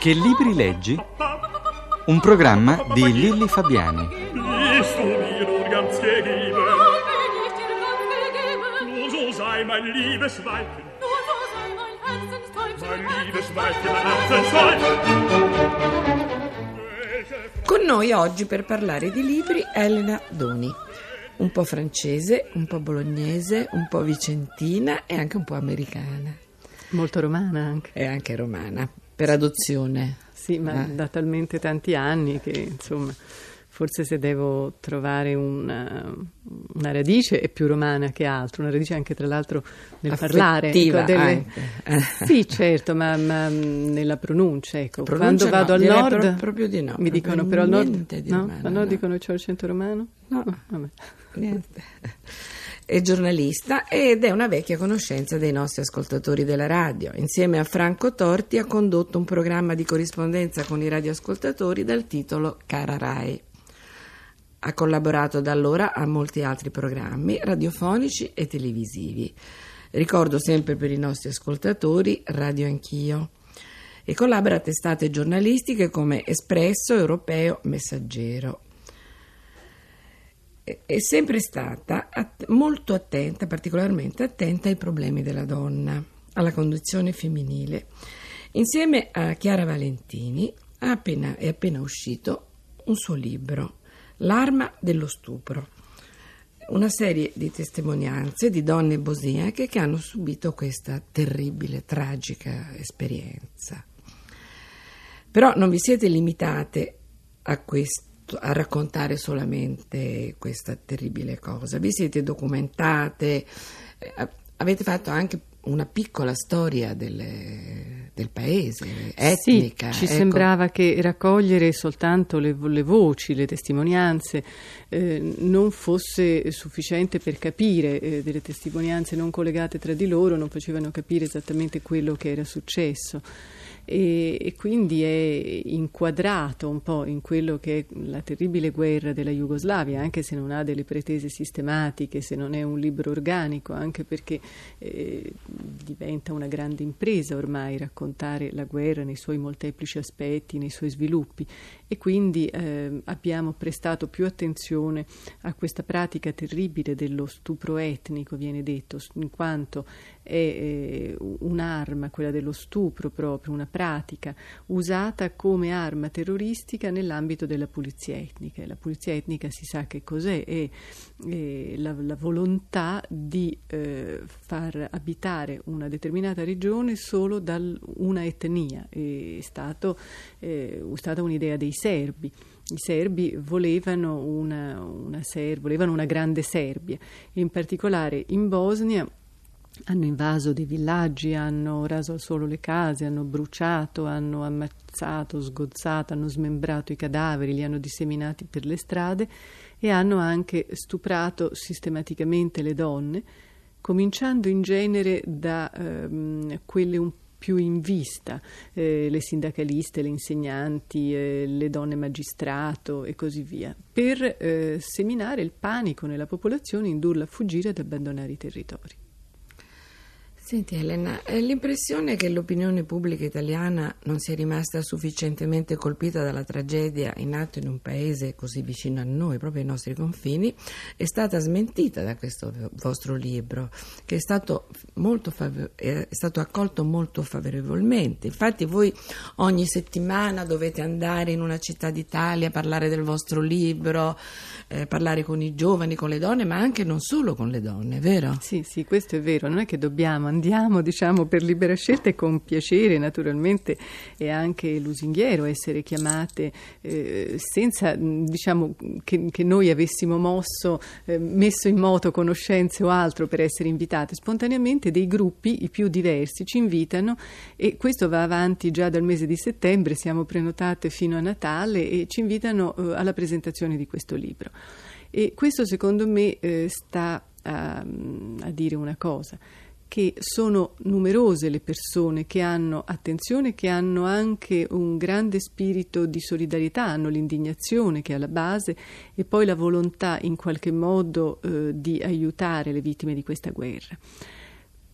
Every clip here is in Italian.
Che libri leggi? Un programma di Lilli Fabiani. Con noi oggi per parlare di libri Elena Doni. Un po' francese, un po' bolognese, un po' vicentina e anche un po' americana. Molto romana anche. E anche romana, per adozione. Sì, ma Eh. da talmente tanti anni che insomma, forse se devo trovare una, una radice è più romana che altro, una radice anche tra l'altro nel parlare. Affettiva ecco, delle-. Sì, certo, ma, ma, nella pronuncia, ecco. Pronuncia Quando vado no, al nord pro- proprio di no, mi dicono però al nord, di no? romano, al nord no. dicono c'ho l'accento romano? No. Oh, vabbè. Niente. È giornalista ed è una vecchia conoscenza dei nostri ascoltatori della radio. Insieme a Franco Torti ha condotto un programma di corrispondenza con i radioascoltatori dal titolo Cara Rai. Ha collaborato da allora a molti altri programmi radiofonici e televisivi. Ricordo sempre per i nostri ascoltatori Radio Anch'io e collabora a testate giornalistiche come Espresso, Europeo, Messaggero è sempre stata att- molto attenta, particolarmente attenta ai problemi della donna, alla condizione femminile. Insieme a Chiara Valentini appena- è appena uscito un suo libro, L'arma dello stupro, una serie di testimonianze di donne bosniache che hanno subito questa terribile, tragica esperienza. Però non vi siete limitate a questo, a raccontare solamente questa terribile cosa, vi siete documentate, eh, avete fatto anche una piccola storia delle- del paese, etnica. Sì, ci ecco. sembrava che raccogliere soltanto le, le voci, le testimonianze eh, non fosse sufficiente per capire eh, delle testimonianze non collegate tra di loro, non facevano capire esattamente quello che era successo. E, e quindi è inquadrato un po' in quello che è la terribile guerra della Jugoslavia, anche se non ha delle pretese sistematiche, se non è un libro organico, anche perché eh, diventa una grande impresa ormai raccontare la guerra nei suoi molteplici aspetti, nei suoi sviluppi e quindi eh, abbiamo prestato più attenzione a questa pratica terribile dello stupro etnico, viene detto, in quanto è eh, un'arma, quella dello stupro proprio, una pratica usata come arma terroristica nell'ambito della pulizia etnica. La pulizia etnica si sa che cos'è, è eh, la, la volontà di eh, far abitare una determinata regione solo da una etnia. È, stato, eh, è stata un'idea dei serbi. I serbi volevano una, una, Ser- volevano una grande Serbia, in particolare in Bosnia hanno invaso dei villaggi, hanno raso al suolo le case, hanno bruciato, hanno ammazzato, sgozzato, hanno smembrato i cadaveri, li hanno disseminati per le strade e hanno anche stuprato sistematicamente le donne, cominciando in genere da ehm, quelle un più in vista, eh, le sindacaliste, le insegnanti, eh, le donne magistrato e così via, per eh, seminare il panico nella popolazione, indurla a fuggire ed abbandonare i territori. Senti Elena, eh, l'impressione che l'opinione pubblica italiana non sia rimasta sufficientemente colpita dalla tragedia in atto in un paese così vicino a noi, proprio ai nostri confini, è stata smentita da questo vostro libro, che è stato, molto fave- è stato accolto molto favorevolmente. Infatti voi ogni settimana dovete andare in una città d'Italia parlare del vostro libro, eh, parlare con i giovani, con le donne, ma anche non solo con le donne, vero? Sì, sì, questo è vero, non è che dobbiamo, andiamo diciamo per libera scelta e con piacere naturalmente è anche lusinghiero essere chiamate eh, senza diciamo che, che, noi avessimo mosso, eh, messo in moto conoscenze o altro per essere invitate, spontaneamente dei gruppi, i più diversi, ci invitano e questo va avanti già dal mese di settembre, siamo prenotate fino a Natale e ci invitano eh, alla presentazione di questo libro. E questo secondo me eh, sta a, a dire una cosa che sono numerose le persone che hanno attenzione, che hanno anche un grande spirito di solidarietà, hanno l'indignazione che è alla base e poi la volontà in qualche modo eh, di aiutare le vittime di questa guerra.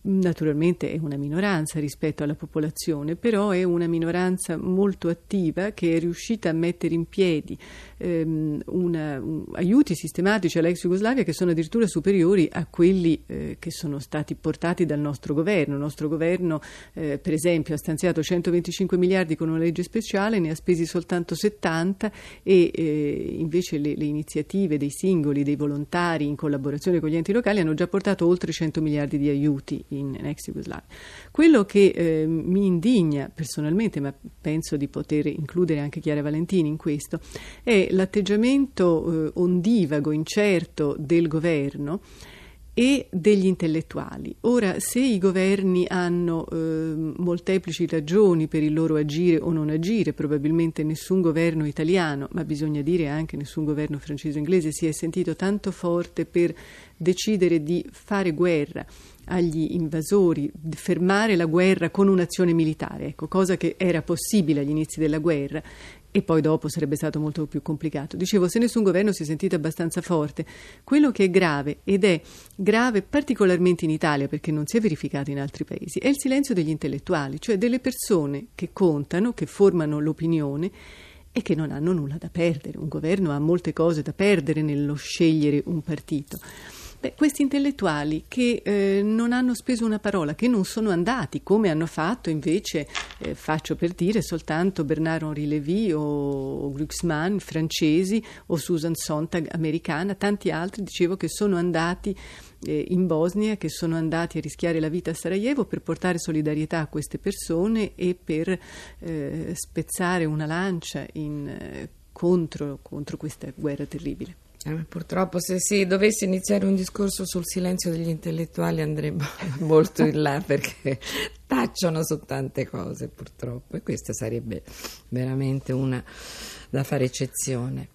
Naturalmente è una minoranza rispetto alla popolazione, però è una minoranza molto attiva che è riuscita a mettere in piedi ehm, una, un, aiuti sistematici all'ex Jugoslavia che sono addirittura superiori a quelli eh, che sono stati portati dal nostro governo. Il nostro governo, eh, per esempio, ha stanziato 125 miliardi con una legge speciale, ne ha spesi soltanto 70 e eh, invece le, le iniziative dei singoli, dei volontari in collaborazione con gli enti locali hanno già portato oltre 100 miliardi di aiuti in, ex Jugoslavia. Quello che eh, mi indigna personalmente, ma penso di poter includere anche Chiara Valentini in questo, è l'atteggiamento eh, ondivago, incerto del governo e degli intellettuali. Ora, se i governi hanno eh, molteplici ragioni per il loro agire o non agire, probabilmente nessun governo italiano, ma bisogna dire anche nessun governo francese o inglese, si è sentito tanto forte per decidere di fare guerra agli invasori, fermare la guerra con un'azione militare, ecco, cosa che era possibile agli inizi della guerra e poi dopo sarebbe stato molto più complicato. Dicevo, se nessun governo si è sentito abbastanza forte, quello che è grave ed è grave particolarmente in Italia perché non si è verificato in altri paesi, è il silenzio degli intellettuali, cioè delle persone che contano, che formano l'opinione e che non hanno nulla da perdere. Un governo ha molte cose da perdere nello scegliere un partito. Beh, questi intellettuali che eh, non hanno speso una parola, che non sono andati, come hanno fatto invece, eh, faccio per dire, soltanto Bernard-Henri Lévy o Glucksmann, francesi, o Susan Sontag, americana, tanti altri, dicevo, che sono andati eh, in Bosnia, che sono andati a rischiare la vita a Sarajevo per portare solidarietà a queste persone e per eh, spezzare una lancia in, eh, contro, contro questa guerra terribile. Eh, purtroppo se si dovesse iniziare un discorso sul silenzio degli intellettuali andrebbe molto in là perché tacciono su tante cose purtroppo e questa sarebbe veramente una da fare eccezione.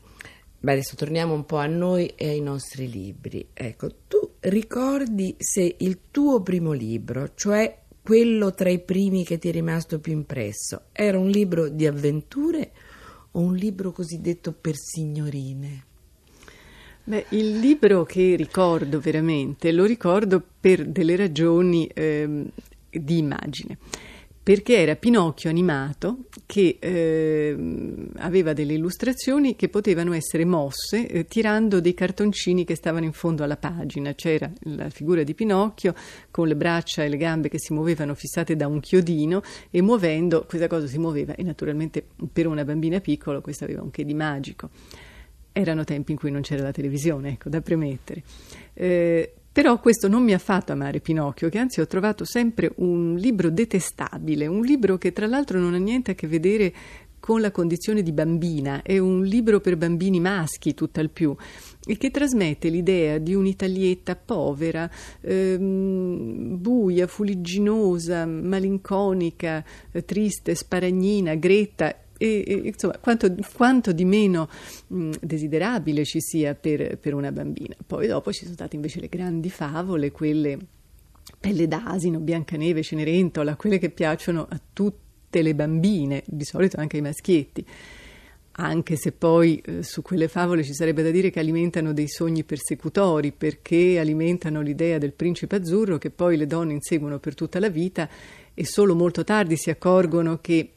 Beh, adesso torniamo un po' a noi e ai nostri libri. Ecco, tu ricordi se il tuo primo libro, cioè quello tra i primi che ti è rimasto più impresso, era un libro di avventure o un libro cosiddetto per signorine? Beh, il libro che ricordo veramente, lo ricordo per delle ragioni eh, di immagine, perché era Pinocchio animato che eh, aveva delle illustrazioni che potevano essere mosse eh, tirando dei cartoncini che stavano in fondo alla pagina. C'era la figura di Pinocchio con le braccia e le gambe che si muovevano fissate da un chiodino e muovendo, questa cosa si muoveva e naturalmente per una bambina piccola questo aveva un che di magico erano tempi in cui non c'era la televisione, ecco, da premettere. Eh, però questo non mi ha fatto amare Pinocchio, che anzi ho trovato sempre un libro detestabile, un libro che tra l'altro non ha niente a che vedere con la condizione di bambina, è un libro per bambini maschi tutt'al più e che trasmette l'idea di un'italietta povera, ehm, buia, fuligginosa, malinconica, eh, triste, sparagnina, gretta e, e insomma, quanto, quanto, di meno mh, desiderabile ci sia per, per una bambina. Poi dopo ci sono state invece le grandi favole, quelle Pelle d'asino, Biancaneve, Cenerentola, quelle che piacciono a tutte le bambine, di solito anche ai maschietti anche se poi eh, su quelle favole ci sarebbe da dire che alimentano dei sogni persecutori, perché alimentano l'idea del principe azzurro che poi le donne inseguono per tutta la vita e solo molto tardi si accorgono che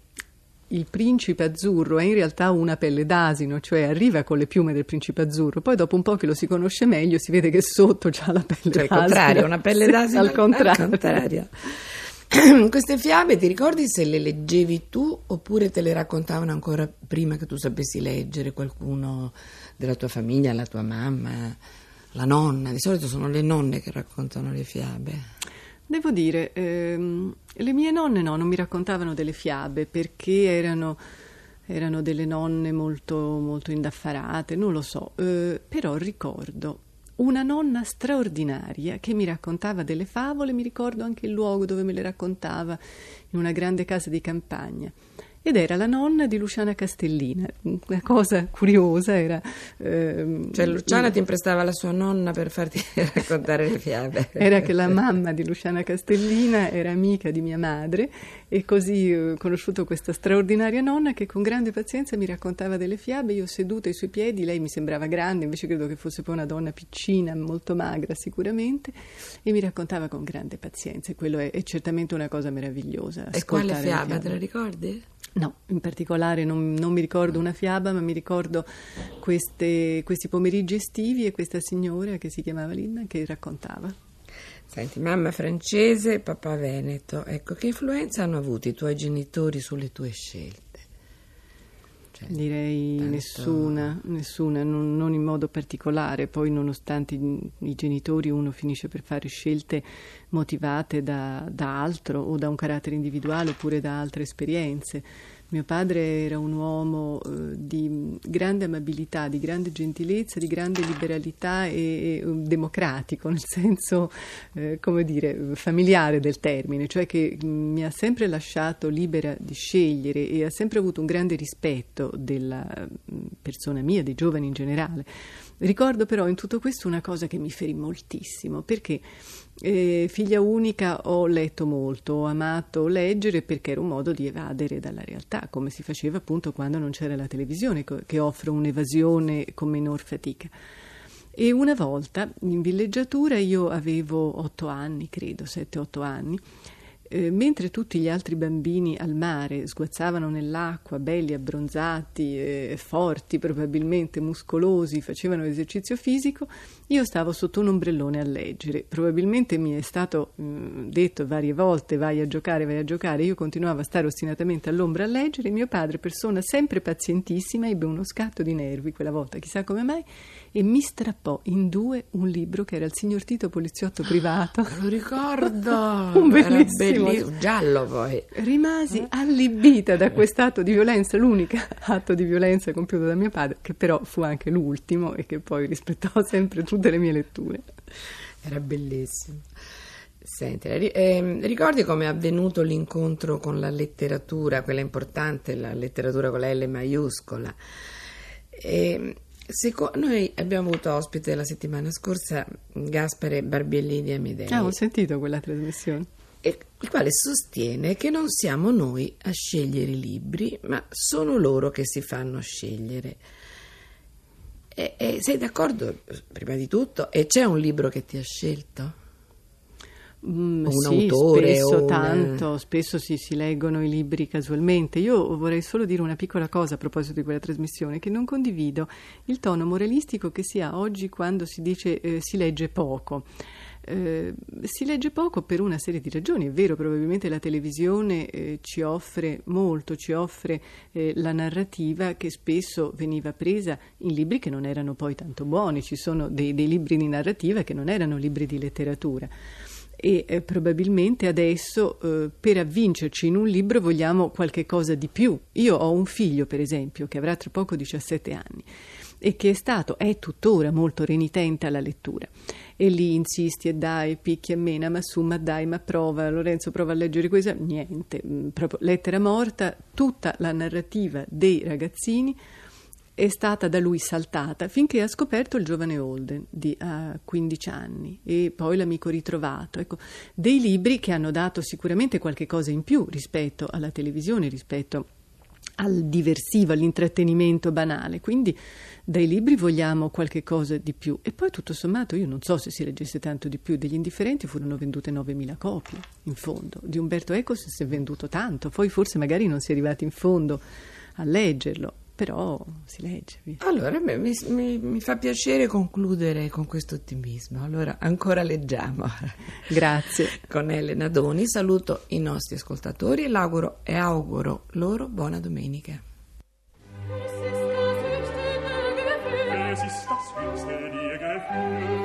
il principe azzurro è in realtà una pelle d'asino, cioè arriva con le piume del principe azzurro, poi dopo un po' che lo si conosce meglio si vede che sotto c'ha la pelle cioè, d'asino. Al contrario, una pelle d'asino al contrario. Al contrario. Queste fiabe ti ricordi se le leggevi tu oppure te le raccontavano ancora prima che tu sapessi leggere qualcuno della tua famiglia, la tua mamma, la nonna? Di solito sono le nonne che raccontano le fiabe. Devo dire, ehm, le mie nonne no, non mi raccontavano delle fiabe perché erano, erano delle nonne molto, molto indaffarate, non lo so, eh, però ricordo una nonna straordinaria che mi raccontava delle favole, mi ricordo anche il luogo dove me le raccontava, in una grande casa di campagna ed era la nonna di Luciana Castellina. Una cosa curiosa era... Ehm, cioè Luciana ti imprestava la sua nonna per farti raccontare le fiabe. Era che la mamma di Luciana Castellina era amica di mia madre E così eh, ho conosciuto questa straordinaria nonna che con grande pazienza mi raccontava delle fiabe, io seduta ai suoi piedi, lei mi sembrava grande, invece credo che fosse poi una donna piccina, molto magra sicuramente, e mi raccontava con grande pazienza e quello è, è certamente una cosa meravigliosa. E quale fiaba, fiabe. te la ricordi? No, in particolare non, non mi ricordo una fiaba, ma mi ricordo queste- questi pomeriggi estivi e questa signora che si chiamava Linda che raccontava. Senti, mamma francese, papà veneto. Ecco, che influenza hanno avuto i tuoi genitori sulle tue scelte? Cioè, Direi tanto- nessuna, nessuna, non, non in modo particolare. Poi, nonostante i genitori, uno finisce per fare scelte motivate da, da altro o da un carattere individuale oppure da altre esperienze. Mio padre era un uomo eh, di grande amabilità, di grande gentilezza, di grande liberalità e, e, eh, democratico, nel senso, eh, come dire, familiare del termine, cioè che mh, mi ha sempre lasciato libera di scegliere e ha sempre avuto un grande rispetto della mh, persona mia, dei giovani in generale. Ricordo però in tutto questo una cosa che mi ferì moltissimo, perché eh, figlia unica ho letto molto, ho amato leggere perché era un modo di evadere dalla realtà, come si faceva appunto quando non c'era la televisione, che offre un'evasione con minor fatica. E una volta in villeggiatura io avevo otto anni, credo, sette, otto anni, eh, mentre tutti gli altri bambini al mare sguazzavano nell'acqua, belli, abbronzati, eh, forti, probabilmente muscolosi, facevano esercizio fisico, io stavo sotto un ombrellone a leggere. Probabilmente mi è stato mm, detto varie volte vai a giocare, vai a giocare, io continuavo a stare ostinatamente all'ombra a leggere, mio padre, persona sempre pazientissima, ebbe uno scatto di nervi quella volta, chissà come mai, e mi strappò in due un libro che era il signor Tito Poliziotto Privato. Lo ricordo! Un Era bellissimo. belli- giallo poi. Rimasi allibita da quest'atto di violenza, l'unico atto di violenza compiuto da mio padre, che però fu anche l'ultimo e che poi rispettò sempre tutte le mie letture. Era bellissimo. Senti, ehm, ricordi come è avvenuto l'incontro con la letteratura, quella importante, la letteratura con la L maiuscola? Ehm, seco- noi abbiamo avuto ospite la settimana scorsa Gaspare Barbiellini Amidei, Ah, ho sentito quella trasmissione. Il quale sostiene che non siamo noi a scegliere i libri, ma sono loro che si fanno scegliere. E, e sei d'accordo, prima di tutto? E c'è un libro che ti ha scelto? Mm, un sì, autore, spesso o un- tanto, spesso si, si leggono i libri casualmente. Io vorrei solo dire una piccola cosa a proposito di quella trasmissione, che non condivido il tono moralistico che si ha oggi quando si dice eh, si legge poco. Eh, si legge poco per una serie di ragioni, è vero, probabilmente la televisione eh, ci offre molto, ci offre eh, la narrativa che spesso veniva presa in libri che non erano poi tanto buoni, ci sono dei, dei libri di narrativa che non erano libri di letteratura e eh, probabilmente adesso eh, per avvincerci in un libro vogliamo qualche cosa di più. Io ho un figlio, per esempio, che avrà tra poco 17 anni e che è stato, è tuttora molto renitente alla lettura. E lì insisti e dai, picchi e mena, ma su, ma dai, ma prova, Lorenzo prova a leggere questo, niente, mm, proprio lettera morta, tutta la narrativa dei ragazzini è stata da lui saltata finché ha scoperto il giovane Holden di a 15 anni e poi l'amico ritrovato. Ecco, dei libri che hanno dato sicuramente qualche cosa in più rispetto alla televisione, rispetto al diversivo, all'intrattenimento banale. Quindi dai libri vogliamo qualche cosa di più. E poi tutto sommato io non so se si leggesse tanto di più. Degli indifferenti furono vendute 9.000 copie, in fondo. Di Umberto Eco si è venduto tanto. Poi forse magari non si è arrivati in fondo a leggerlo, però si legge. via. Allora, beh, mi, mi- mi fa piacere concludere con questo ottimismo. Allora, ancora leggiamo. Grazie. Con Elena Doni saluto i nostri ascoltatori e, l'auguro- e auguro loro buona domenica. Es ist das höchste dir Gefühl.